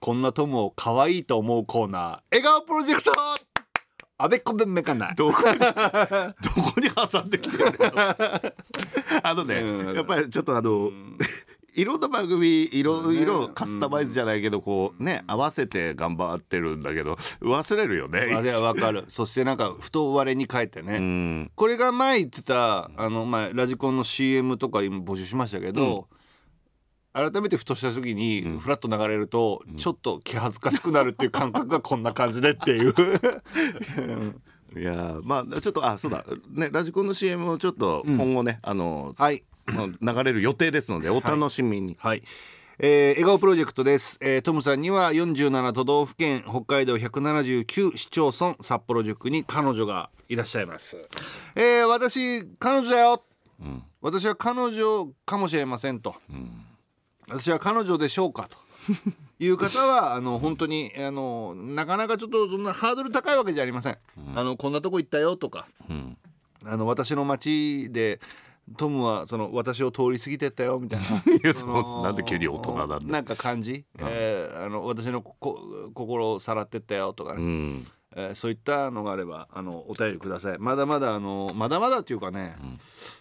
こんなトムを可愛いと思うコーナー笑顔プロジェクト。あべっこでめかない。どこにどこに挟んできてるのあのね、うんやっぱりちょっとあの、いろんな番組いろいろね。カスタマイズじゃないけどこうね合わせて頑張ってるんだけど忘れるよね。あれはわかる。そしてなんかふと割れに書いてね、うん。これが前言ってたあの、まあ、ラジコンの CM とか今募集しましたけど、改めてふとした時にフラッと流れると、ちょっと気恥ずかしくなるっていう感覚がこんな感じでっていう。いやーまあちょっとあそうだ。ねラジコンの CM をちょっと今後ね、あの、はい。まあ流れる予定ですのでお楽しみに。はい。えー、笑顔プロジェクトです、えートムさんには47都道府県北海道179市町村札幌塾に彼女がいらっしゃいます、えー、私彼女だよ、私は彼女かもしれませんと、私は彼女でしょうかと。いう方はあの本当にあのなかなかちょっとそんなハードル高いわけじゃありません、あのこんなとこ行ったよとか、ん。あの私の町でトムはその私を通り過ぎてったよみたいな。いやそうのなんで急に大人なんだ。なんか感じ、えーあの私のこ心をさらってったよとかね、うん。えーそういったのがあればあのお便りください。まだまだあのまだまだっていうかね、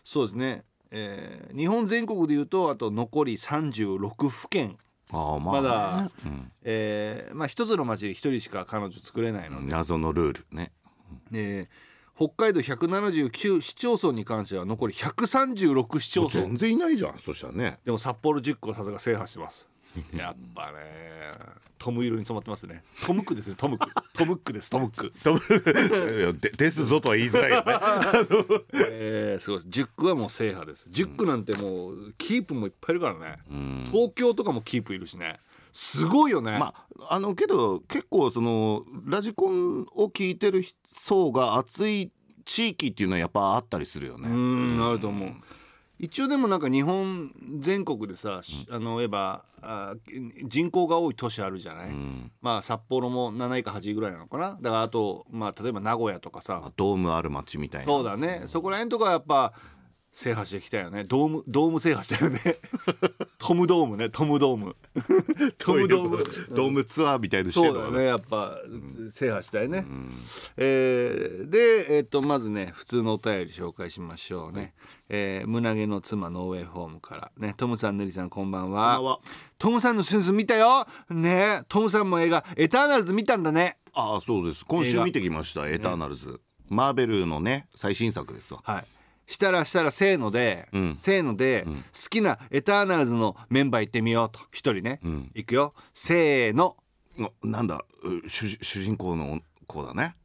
そうですね、えー日本全国でいうとあと残り36府県。ああまあ、まだ、うん。えーまあ一つの町で一人しか彼女作れないので、謎のルールね。えー北海道179市町村に関しては残り136市町村。全然いないじゃんそしたらね。でも札幌10個さすが制覇してますやっぱね。トム色に染まってますね。トムックですね。トムック。トムックです。トムック。いやでですぞとは言いづらいよね。えー、すごいです。10区はもう制覇です。10区なんてもうキープもいっぱいいるからね、ん。東京とかもキープいるしね。すごいよね、まああのけど結構そのラジコンを聞いてる層が熱い地域っていうのはやっぱあったりするようね。んあると思う一応でもなんか日本全国でさ、しあの言えばあ人口が多い都市あるじゃない、うん。まあ札幌も7位か8位ぐらいなのかな？だからあとまあ例えば名古屋とかさ。ドームある街みたいな。そうだね。そこら辺とかはやっぱ制覇してきたよね。ドームドーム制覇したよね。トムドームね。トムドーム。トムドーム。ドーム。ツアーみたいなそうだよね。やっぱ、制覇したいね、えーで、えっとまずね普通のお便り紹介しましょうね、えー胸毛の妻ノーウェイホームからね。トムさんネリさんこんばんは。トムさんのスンスン見たよ。ね。トムさんも映画エターナルズ見たんだね。ああそうです。今週見てきました「エターナルズ」マーベルのね最新作ですわ。はいしたらしたらせーので、うん。せーので、好きなエターナルズのメンバー行ってみようと。一人ね、ん。行くよ。せーの。おなんだ？う主主人公の子だね。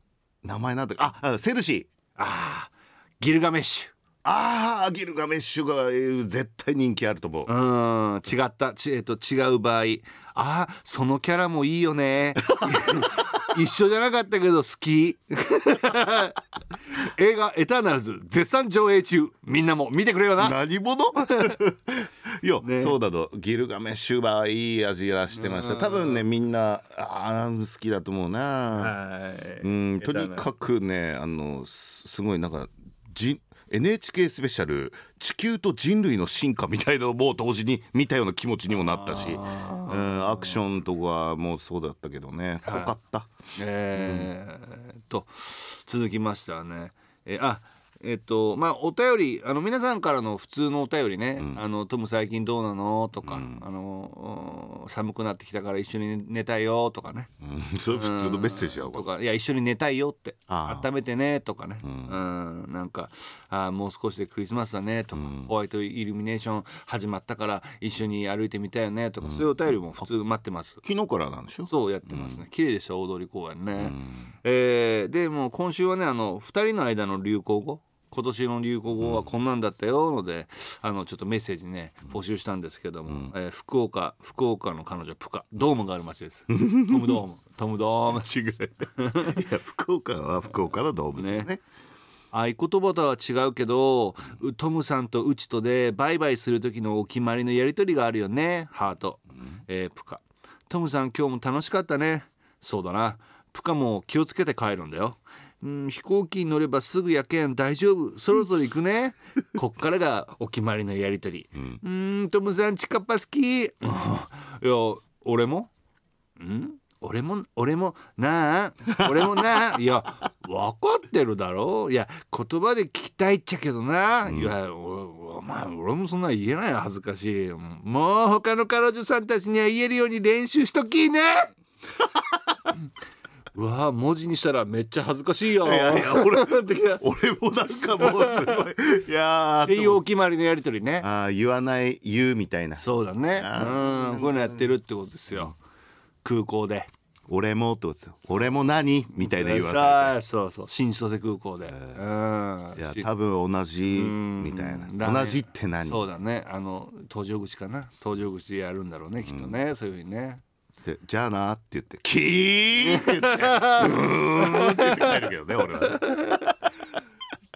名前なんだああセルシー。あーギルガメッシュああギルガメッシュがえー絶対人気あると思う。うーん違った。ち、えっと、違う場合。あーそのキャラもいいよね。一緒じゃなかったけど好き。映画「エターナルズ」絶賛上映中。みんなも見てくれよな。何者？いや、ね。そうだとギルガメッシュはいい味がしてました多分ねみんなあー好きだと思うな。はい。うんとにかくねあのすすごいなんかじ NHK スペシャル「地球と人類の進化」みたいなのも同時に見たような気持ちにもなったし、うん、アクションとかもそうだったけどね。濃かった、えーっと続きましてはね。えーあえっとまあお便りあの皆さんからの普通のお便りね「あのトム最近どうなの?」とか、あのうん寒くなってきたから一緒に寝たいよ」とかね。うん、それ普通のメッセージだわ。とか「いや一緒に寝たいよ」って「ああ温めてね」とかね、うん。なんかあ「もう少しでクリスマスだね」とか、ホワイトイルミネーション始まったから一緒に歩いてみたいよね」とか、そういうお便りも普通待ってます。昨日からなんでしょ？そうやってますね、綺麗でした大通公園ね、えーでもう今週はねあの2人の間の流行語今年の流行語はこんなんだったよので、あのちょっとメッセージね募集したんですけども、えー福岡福岡の彼女プカ。ドームがある街です。トムドーム。トムドーム。違ういや福岡は福岡の動物ですね。ね。合言葉とは違うけどうトムさんとうちとでバイバイする時のお決まりのやり取りがあるよね。ハート、えープカ。トムさん今日も楽しかったね。そうだな。プカも気をつけて帰るんだようん飛行機に乗ればすぐやけん。大丈夫。そろそろ行くね。こっからがお決まりのやり取り。うん。んトムさんチカッパ好き。いや俺も？ん？俺も俺もなあ？俺もなあ？いや分かってるだろ。いや言葉で聞きたいっちゃけどな、いやおお前俺もそんな言えないよ恥ずかしい。もう他の彼女さんたちには言えるように練習しときね うわ文字にしたらめっちゃ恥ずかしいよ。いやいや 俺俺もなんかもうすごいいやー ていうお決まりのやり取りね。あー言わない言うみたいな。そうだね。あうんこういうのやってるってことですよ。空港で。俺もってことですよ。俺も何みたいな言わささあそうそう。新千歳空港で、うん。れていや多分同じみたいうん。な同じって何？そうだね。あの搭乗口かな。搭乗口でやるんだろうねきっとね、そういうふうにねでじゃあなって言ってキーって言ってうーんって言って帰るけどね俺は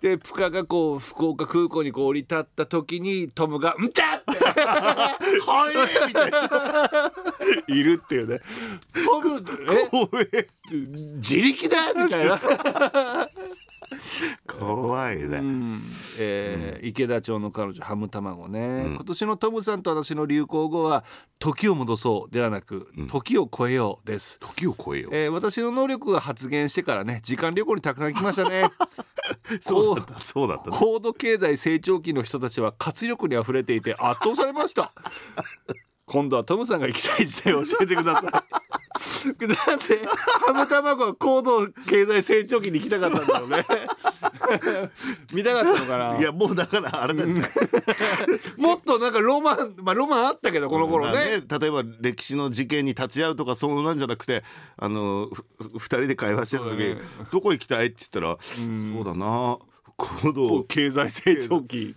でプカがこう福岡空港にこう降り立った時にトムが「んちゃ!」って。はいみたいな。いるっていうね。トムえ。自力だみたいな、怖いね、うん。えー池田町の彼女ハム卵ね、今年のトムさんと私の流行語は「時を戻そう」ではなく「時を超えよう」です、時を超えよう、えー私の能力が発現してからね時間旅行にたくさん来ましたね。そうだった。そうだった高度経済成長期の人たちは活力にあふれていて圧倒されました。今度はトムさんが行きたい時代を教えてくださいでハム卵は高度経済成長期に行きたかったんだろうね。見たかったのかな？いやもうだからあれだ もっとなんかロマンまあロマンあったけどこの頃まあね例えば歴史の事件に立ち会うとかそうなんじゃなくてあのふ二人で会話してた時に「どこ行きたい?」って言ったら「そうだな高度経済成長期。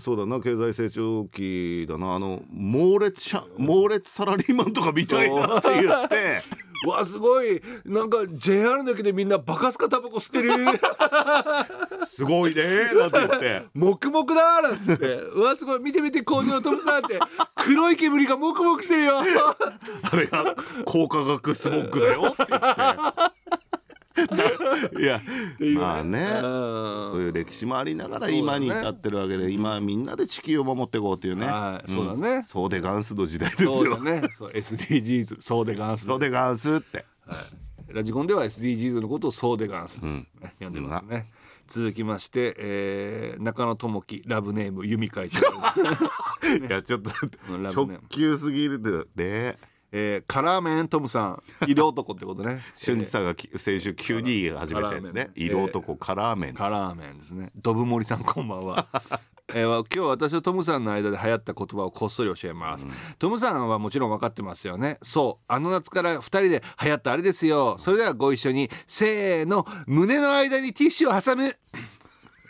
そうだな経済成長期だな。あの猛烈猛烈サラリーマンとかみたいなって言って。わすごい。なんか JR だけでみんなバカスカタバコ吸ってる。すごいねなんて言って。黙々だなんつって。うわすごい。見て見て工場トムさんって。黒い煙がもくもくしてるよ。あれが高化学スモッグだよって言って いやまあね。そういう歴史もありながら今に至ってるわけで今みんなで地球を守っていこうっていうね。はいそうだね。そうでガンスの時代ですそうよだね。そう SDGs そうでガンス。そうでガンスって。ラジコンでは SDGs のことをそうでガンス。です、ね読んでますね。続きまして、えー中野智樹ラブネーム弓会長 いやちょっと直球すぎるでえー、カラーメントムさん。色男ってことね。俊二さんがき先週急に始めたやつね。色男カラーメン。カラーメンですね。ドブモリさんこんばんは。えー、わ今日私とトムさんの間で流行った言葉をこっそり教えます、トムさんはもちろん分かってますよね。そう。あの夏から2人で流行ったあれですよ。それではご一緒にせーの胸の間にティッシュを挟む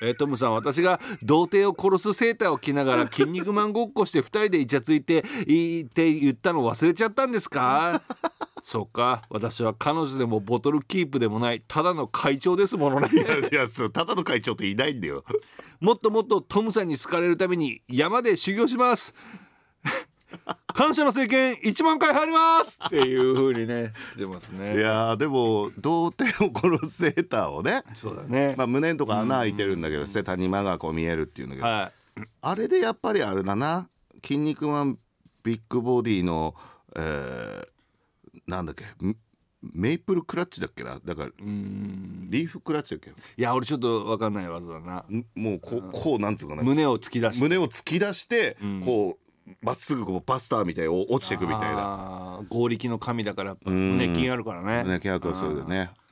えートムさん私が童貞を殺すセーターを着ながら 筋肉マンごっこして2人でイチャついていいって言ったの忘れちゃったんですか？そうか。私は彼女でもボトルキープでもないただの会長ですものね。いやいやそうただの会長っていないんだよ。もっともっとトムさんに好かれるために山で修行します感謝の政権1万回入りますっていう風にね。出ますいねやーでも童貞を殺すセーターをね。そうだね、まあ胸のとこ穴開いてるんだけど、して谷間がこう見えるっていうんだけど、はあれでやっぱりあれだな「筋肉マンビッグボディの」えーなんだっけメメイプルクラッチだっけな。だからリーフクラッチだっけ？いや俺ちょっと分かんない技だな。んもうこうこうなんつうかな。胸を突き出して。胸を突き出して、ん。こうまっすぐこうバスターみたいに落ちていくみたいな。合力の神だからやっぱん。胸筋あるからね。ね契約はそうだよね、うん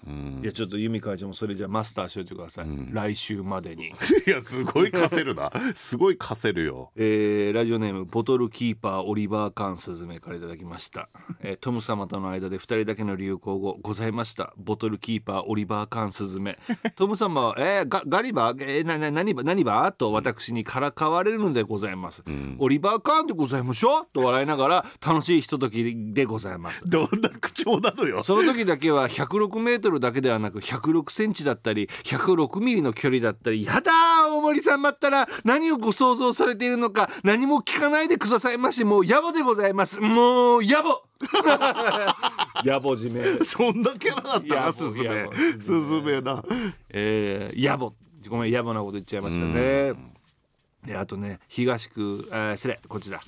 いやちょっと由美会長もそれじゃあマスターしといてください、来週までに。いやすごい貸せるな。すごい貸せるよ。えーラジオネームボトルキーパーオリバー・カンスズメからいただきました、えートム様との間で2人だけの流行語ございました。ボトルキーパーオリバー・カンスズメ。トム様は、えーガガリバー、えーなな何ば何ば？と私にからかわれるのでございます、オリバー・カンでございましょう？と笑いながら楽しいひとときでございます。どんな口調なのよ。その時だけは106メートルだけではなく106センチだったり106ミリの距離だったりやだー大森さんまったら何をご想像されているのか何も聞かないでくださいましもう野暮でございます。もう野暮。野暮締め。そんなキャラだったいやなスズいやメスズメだ。えー、野暮。ごめん野暮なこと言っちゃいましたね。であとね東区あー失礼こっちだ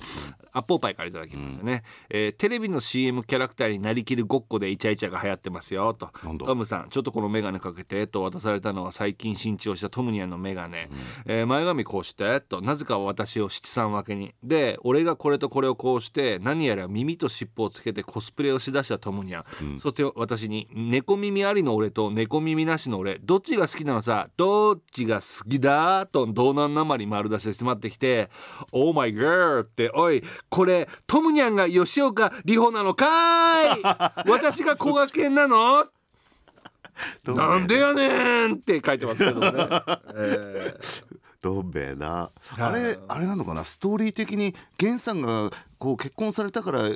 アッポーパイからいただきましたね、えーテレビの CM キャラクターになりきるごっこでイチャイチャが流行ってますよと。トムさんちょっとこのメガネかけてと渡されたのは最近新調したトムニャンのメガネ、えー前髪こうしてとなぜか私を七三分けに。で俺がこれとこれをこうして何やら耳と尻尾をつけてコスプレをしだしたトムニャン、そして私に猫耳ありの俺と猫耳なしの俺どっちが好きなのさどっちが好きだと道南なまり丸出しで迫ってきて「オーマイガー」って「おいこれトムニャンが吉岡里帆なのかーい？私が小賀健なの？なんでやねんって書いてますけどね。え ーどん兵衛な。はい。あれあれなのかな？ストーリー的に源さんがこう結婚されたから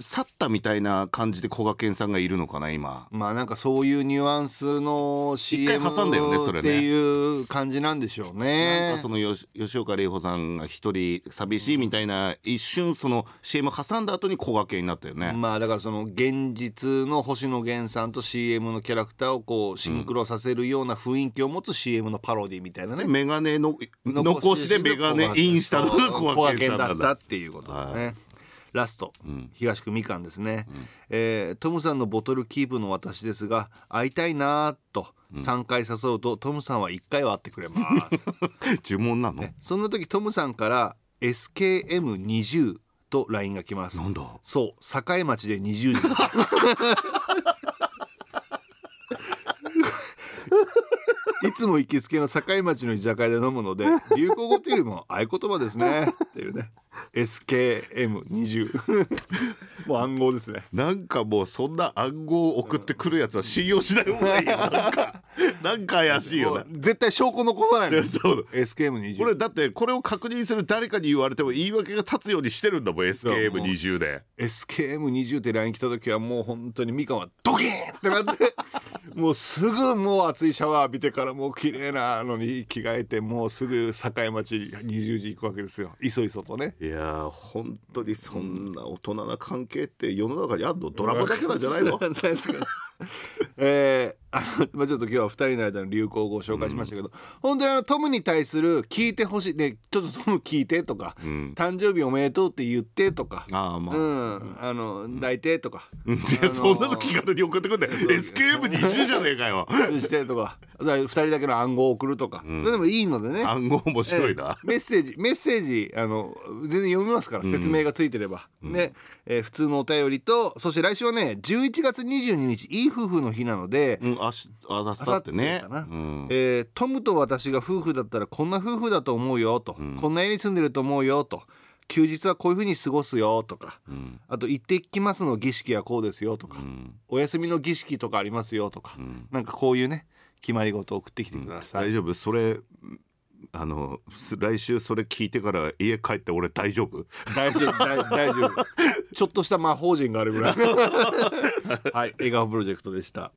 去ったみたいな感じで古賀健さんがいるのかな今まあなんかそういうニュアンスの CM 挟んだよねそれねっていう感じなんでしょうなんねか。その吉岡里帆さんが一人寂しいみたいな一瞬その CM 挟んだ後に古賀健になったよね、まあだからその現実の星野源さんと CM のキャラクターをこうシンクロさせるような雰囲気を持つ CM のパロディみたいなね。メガネの残しでメガネインしたのが小古賀健さんだったっていうことだはね。ラスト、ん。東区みかんですね、えートムさんのボトルキープの私ですが会いたいなーと3回誘うと、トムさんは1回は会ってくれます。呪文なの、そんな時トムさんから SKM20 と LINE が来ます。なんだ？そう境町で20時です。いつも行きつけの境町の居酒屋で飲むので流行語というよりも合言葉ですねっていうね。SKM20 もう暗号ですね。なんかもうそんな暗号を送ってくるやつは信用しない方がいいよ。なんかなんか怪しいよなもう絶対証拠残さないの。そう。だ SKM20 これだってこれを確認する誰かに言われても言い訳が立つようにしてるんだもん SKM20 で。SKM20 って LINE 来た時はもう本当にみかんはドキーンってなって。もうすぐもう熱いシャワー浴びてからもう綺麗なのに着替えてもうすぐ境町20時行くわけですよ。いそいそとね。いやー本当にそんな大人な関係って世の中にあんの？ドラマだけなんじゃないの？何ですか えーあの まあ、ちょっと今日は2人の間の流行語を紹介しましたけど、本当にあのトムに対する聞いてほしいねちょっとトム聞いてとか、ん。誕生日おめでとうって言ってとかああまあ、うん、あの抱いてとか、いやそんなの気軽に送ってくんだよ SKM20 じゃねえかよ。そしてとか2人だけの暗号を送るとか、それでもいいのでね暗号面白いな、ええメッセージメッセージあの全然読みますから説明がついてれば、ね、えー普通のお便りとそして来週はね11月22日いい夫婦の日なので、うん、あしあざさってね。うん。えートムと私が夫婦だったらこんな夫婦だと思うよと、こんな家に住んでると思うよと。休日はこういうふうに過ごすよとか、ん。あと行ってきますの儀式はこうですよとか、ん。お休みの儀式とかありますよとか、なんかこういうね決まり事を送ってきてください。大丈夫。それあのす来週それ聞いてから家帰って俺大丈夫？大丈夫大大丈夫ちょっとした魔法陣があるぐらい。はい笑顔プロジェクトでした